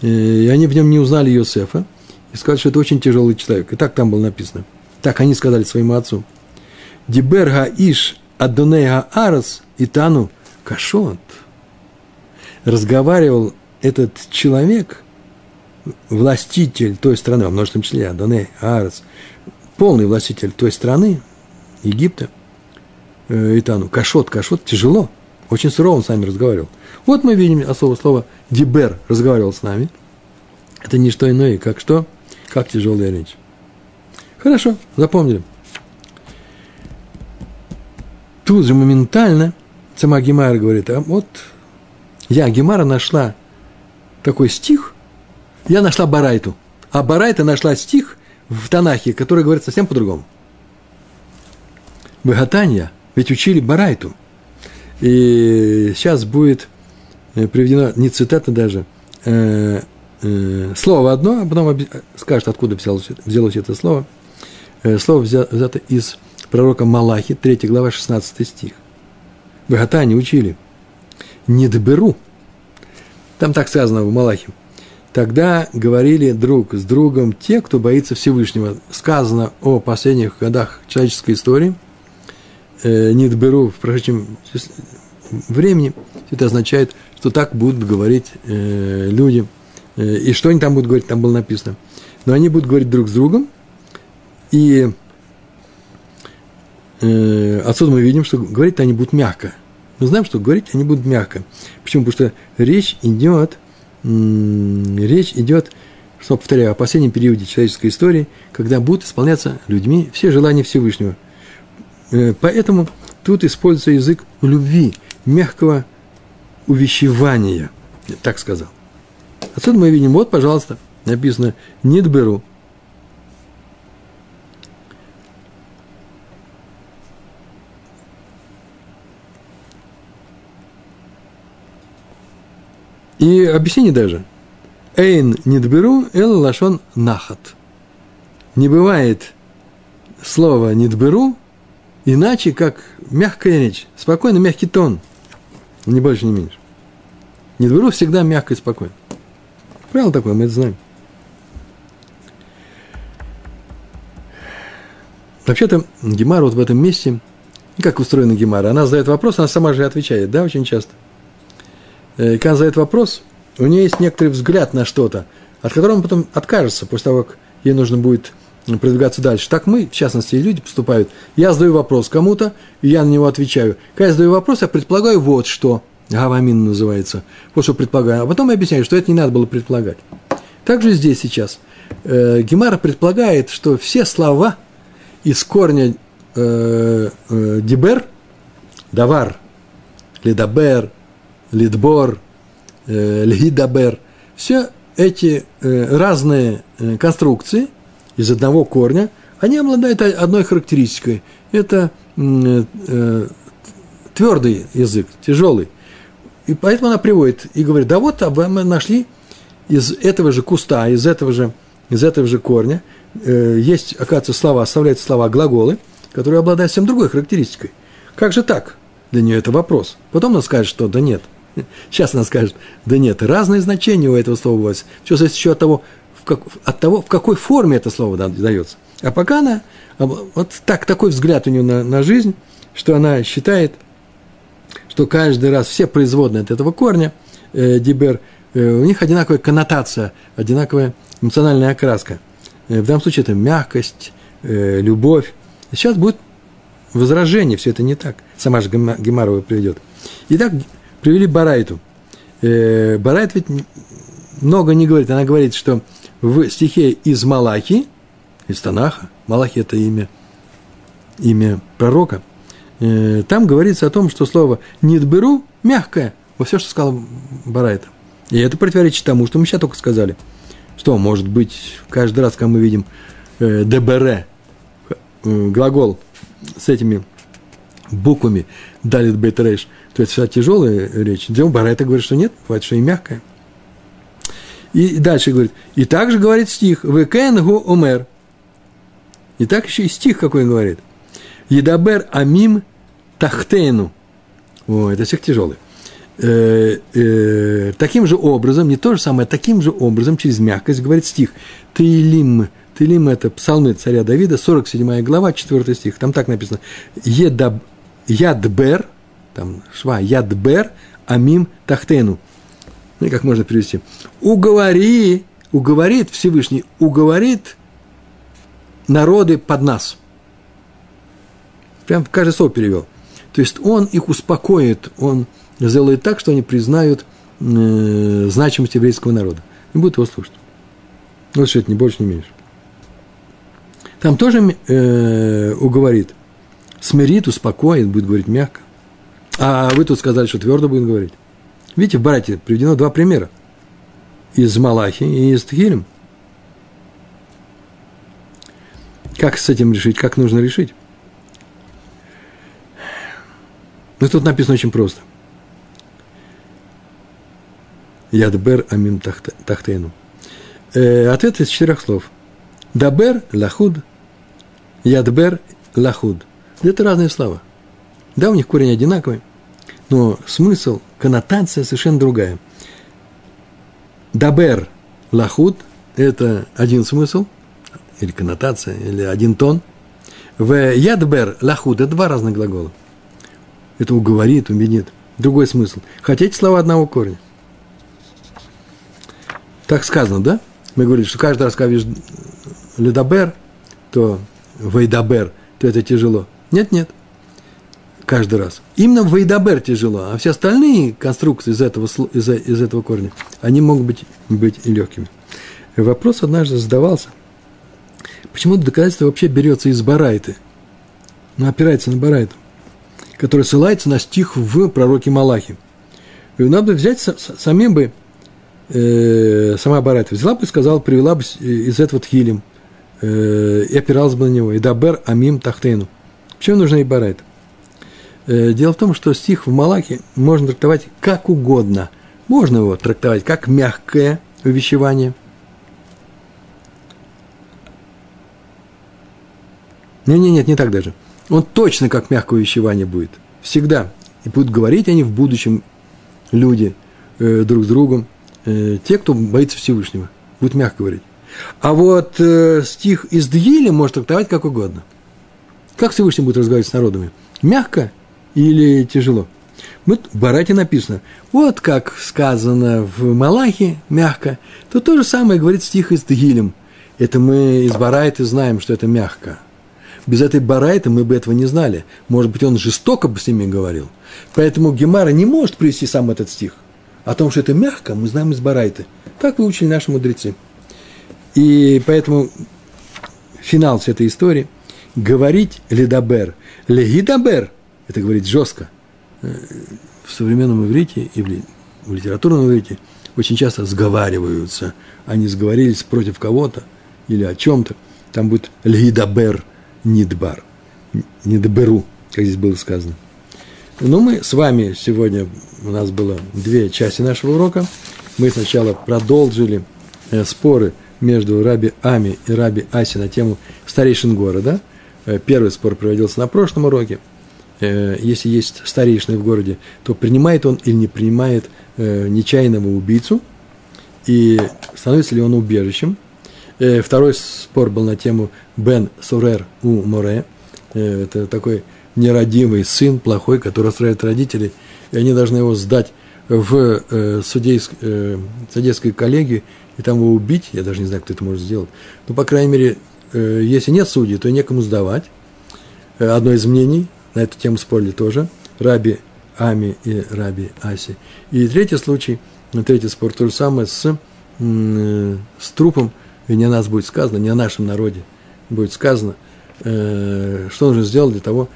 и они в нем не узнали Йосефа, и сказали, что это очень тяжелый человек. И так там было написано. Так они сказали своему отцу. Диберга иш Адонега Арас Итану Кашот. Разговаривал этот человек, властитель той страны, во множественном числе, Адоней Арас, полный властитель той страны, Египта, э, Итану, Кашот, Кашот, тяжело, очень сурово он с нами разговаривал. Вот мы видим особое слово Дибер разговаривал с нами. Это не что иное, как что? Как тяжелая речь. Хорошо, запомнили. Тут же моментально сама Гемара говорит, а вот я, Гемара, нашла такой стих, я нашла Барайту, а Барайта нашла стих в Танахе, который говорит совсем по-другому. Богатанья, ведь учили Барайту. И сейчас будет э, приведено, не цитата даже, э, э, слово одно, а потом скажет, откуда взялось, взялось это слово. Э, слово взято из пророка Малахи, 3 глава, 16 стих. Вы не учили. Не доберу. Там так сказано в Малахе. Тогда говорили друг с другом те, кто боится Всевышнего. Сказано о последних годах человеческой истории. Э, не доберу в прошедшем времени. Это означает, что так будут говорить э, люди. Э, и что они там будут говорить, там было написано. Но они будут говорить друг с другом. И отсюда мы видим, что говорить они будут мягко. Мы знаем, что говорить они будут мягко. Почему? Потому что речь идет, речь идет, что повторяю, о последнем периоде человеческой истории, когда будут исполняться людьми все желания Всевышнего. Э, поэтому тут используется язык любви, мягкого увещевания, так сказал. Отсюда мы видим, вот, пожалуйста, написано «Нидберу», И объяснение даже. Эйн нидберу эл лашон нахат. Не бывает слова нидберу иначе, как мягкая речь, спокойный мягкий тон. Не больше, не меньше. Нидберу всегда мягко и спокойно. Правило такое, мы это знаем. Вообще-то Гемара вот в этом месте, как устроена Гемара, она задает вопрос, она сама же отвечает, да, очень часто – э, когда задает вопрос, у нее есть некоторый взгляд на что-то, от которого он потом откажется после того, как ей нужно будет продвигаться дальше. Так мы, в частности, и люди поступают. Я задаю вопрос кому-то, и я на него отвечаю. Когда я задаю вопрос, я предполагаю вот что. Гавамин называется. Вот что предполагаю. А потом я объясняю, что это не надо было предполагать. Также здесь сейчас. Э, Гемара предполагает, что все слова из корня э, э, дибер, давар, ледабер, лидбор, э, лидабер, все эти э, разные э, конструкции из одного корня, они обладают одной характеристикой. Это твердый язык, тяжелый. И поэтому она приводит и говорит, да вот мы нашли из этого же куста, из этого же, из этого же корня, есть, оказывается, слова, оставляются слова глаголы, которые обладают совсем другой характеристикой. Как же так? Для нее это вопрос. Потом она скажет, что да нет – *laughs* Сейчас она скажет, да нет, разные значения у этого слова бывают. Все зависит еще от того, в как, от того, в какой форме это слово дается. А пока она, вот так, такой взгляд у нее на, на жизнь, что она считает, что каждый раз все производные от этого корня, э, дибер, э, у них одинаковая коннотация, одинаковая эмоциональная окраска. Э, в данном случае это мягкость, э, любовь. Сейчас будет возражение, все это не так. Сама же Гемарова приведет. Итак, привели Барайту. Э, Барайт ведь много не говорит. Она говорит, что в стихе из Малахи, из Танаха, Малахи – это имя, имя пророка, э, там говорится о том, что слово «нидберу» мягкое, во все, что сказал Барайта. И это противоречит тому, что мы сейчас только сказали. Что, может быть, каждый раз, когда мы видим э, «дебере», глагол с этими буквами «далит бет рейш», то это тяжелая речь. Дем Барайта говорит, что нет, бывает, что и мягкое. И дальше говорит, и также говорит стих, «Векенгу омер». И так еще и стих какой говорит. «Едабер амим тахтену». О, это стих тяжелый. Э, э, таким же образом, не то же самое, таким же образом, через мягкость, говорит стих. Таилим, Таилим – это псалмы царя Давида, 47 глава, 4 стих. Там так написано. Едаб, ядбер, там шва, ядбер, амим тахтену. Ну и как можно перевести? Уговори, уговорит Всевышний, уговорит народы под нас. Прям в каждое слово перевел. То есть он их успокоит, он сделает так, что они признают э, значимость еврейского народа. И будут его слушать. Вот что это, не больше, не меньше. Там тоже э, уговорит. Смирит, успокоит, будет говорить мягко. А вы тут сказали, что твердо будет говорить. Видите, в Барате приведено два примера. Из Малахи и из Тхилем. Как с этим решить? Как нужно решить? Ну, тут написано очень просто. Ядбер амим тахтейну. Э, ответ из четырех слов. Дабер лахуд, ядбер лахуд. Это разные слова. Да, у них корень одинаковый, но смысл, коннотация совершенно другая. Дабер лахуд – это один смысл, или коннотация, или один тон. В ядбер лахуд – это два разных глагола. Это уговорит, убедит. Другой смысл. Хотя эти слова одного корня. Так сказано, да? Мы говорим, что каждый раз, когда видишь ледабер, то вейдабер, то это тяжело. Нет, нет каждый раз. Именно в Вейдабер тяжело, а все остальные конструкции из этого, из, из этого корня, они могут быть, быть легкими. Вопрос однажды задавался, почему доказательство вообще берется из Барайты, ну, опирается на Барайту, который ссылается на стих в пророке Малахе. И надо взять самим бы, э, сама Барайта взяла бы и сказала, привела бы из этого Тхилем, э, и опиралась бы на него, и Дабер Амим Тахтейну. Почему нужна и Барайта? Э, дело в том, что стих в Малахе можно трактовать как угодно. Можно его трактовать как мягкое увещевание. Нет, нет, нет, не так даже. Он точно как мягкое увещевание будет. Всегда. И будут говорить они в будущем люди э, друг с другом. Э, те, кто боится Всевышнего. Будут мягко говорить. А вот э, стих из Дгиля может трактовать как угодно. Как Всевышний будет разговаривать с народами? Мягко или тяжело? Мы, в Барате написано, вот как сказано в Малахе, мягко, то то же самое говорит стих из Тегилем. Это мы из Барайта знаем, что это мягко. Без этой Барайта мы бы этого не знали. Может быть, он жестоко бы с ними говорил. Поэтому Гемара не может привести сам этот стих. О том, что это мягко, мы знаем из Барайты. Так выучили наши мудрецы. И поэтому финал всей этой истории – говорить ледабер. Легидабер – это говорить жестко. Э, в современном иврите и в литературном иврите очень часто сговариваются. Они сговорились против кого-то или о чем-то. Там будет лидабер нидбар. Нидберу, как здесь было сказано. Но мы с вами сегодня, у нас было две части нашего урока. Мы сначала продолжили э, споры между Раби Ами и Раби Аси на тему старейшин города. Э, первый спор проводился на прошлом уроке – э, если есть старейшины в городе, то принимает он или не принимает э, нечаянного убийцу, и становится ли он убежищем. Э, второй спор был на тему Бен Сурер у Море. Э, это такой нерадивый сын, плохой, который расстраивает родителей, и они должны его сдать в судейск, э, судейской коллегию и там его убить. Я даже не знаю, кто это может сделать. Но, по крайней мере, если нет судей, то некому сдавать. Одно из мнений, на эту тему спорили тоже, Раби Ами и Раби Аси. И третий случай, третий спор, то же самое с, э, с трупом, и не о нас будет сказано, не о нашем народе будет сказано, э, что нужно сделать для того,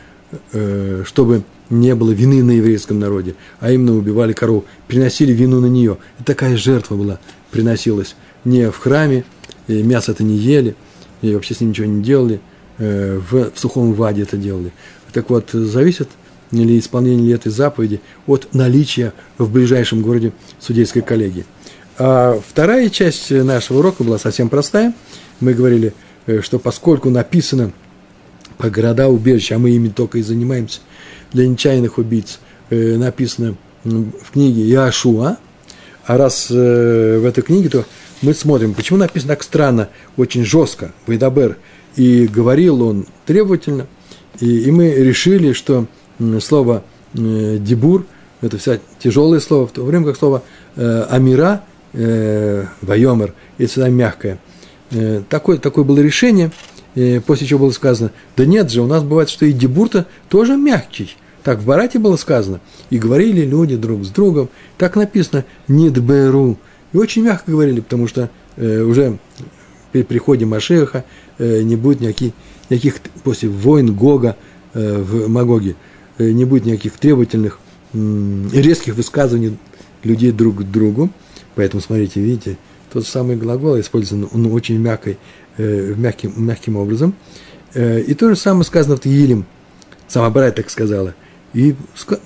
э, чтобы не было вины на еврейском народе, а именно убивали корову, приносили вину на нее. И такая жертва была, приносилась не в храме, и мясо это не ели, и вообще с ним ничего не делали, в, в сухом ваде это делали. Так вот, зависит или исполнение ли этой заповеди от наличия в ближайшем городе судейской коллегии. А вторая часть нашего урока была совсем простая. Мы говорили, э, что поскольку написано по города убежища, а мы ими только и занимаемся – для нечаянных убийц э, написано в книге Яшуа, а раз э, в этой книге, то мы смотрим, почему написано так странно, очень жестко, Вайдабер, и говорил он требовательно, и, и мы решили, что слово э, дебур, это вся тяжелое слово, в то время как слово э, амира, э, вайомер, это всегда мягкое. Такое, такое было решение, после чего было сказано, да нет же, у нас бывает, что и дебур-то тоже мягкий, так в Барате было сказано. И говорили люди друг с другом. Так написано «нидберу». И очень мягко говорили, потому что э, уже при приходе Машеха э, не будет никаких, никаких после войн Гога э, в Магоге, э, не будет никаких требовательных э, резких высказываний людей друг к другу. Поэтому, смотрите, видите, тот самый глагол использован он очень мягкой, э, мягким, мягким образом. Э, и то же самое сказано в Тиилим. Сама Брайт так сказала – и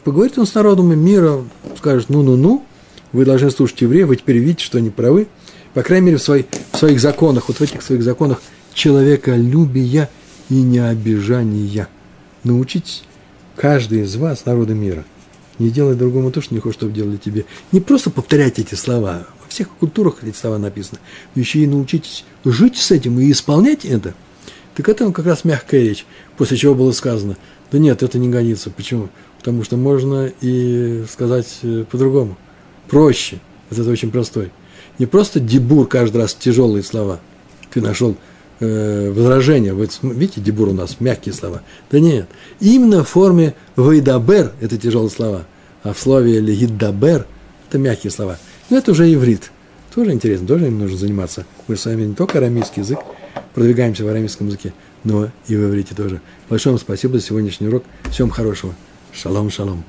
поговорит он с народом мира, скажет, ну-ну-ну, вы должны слушать евреев, вы теперь видите, что они правы. По крайней мере, в, своих, в своих законах, вот в этих своих законах человеколюбия и необижания. Научитесь каждый из вас, народа мира, не делай другому то, что не хочешь, чтобы делали тебе. Не просто повторять эти слова, во всех культурах эти слова написаны, но еще и научитесь жить с этим и исполнять это. Так это как раз мягкая речь, после чего было сказано – да нет, это не годится. Почему? Потому что можно и сказать э, по-другому. Проще. Это очень простой. Не просто дебур каждый раз тяжелые слова. Ты нашел э, возражение. Вот видите, дебур у нас мягкие слова. Да нет. Именно в форме вейдабер это тяжелые слова. А в слове легиддабер это мягкие слова. Но это уже иврит. Тоже интересно, тоже им нужно заниматься. Мы с вами не только арамейский язык, продвигаемся в арамейском языке, но и в иврите тоже. Большое вам спасибо за сегодняшний урок. Всем хорошего. Шалом, шалом.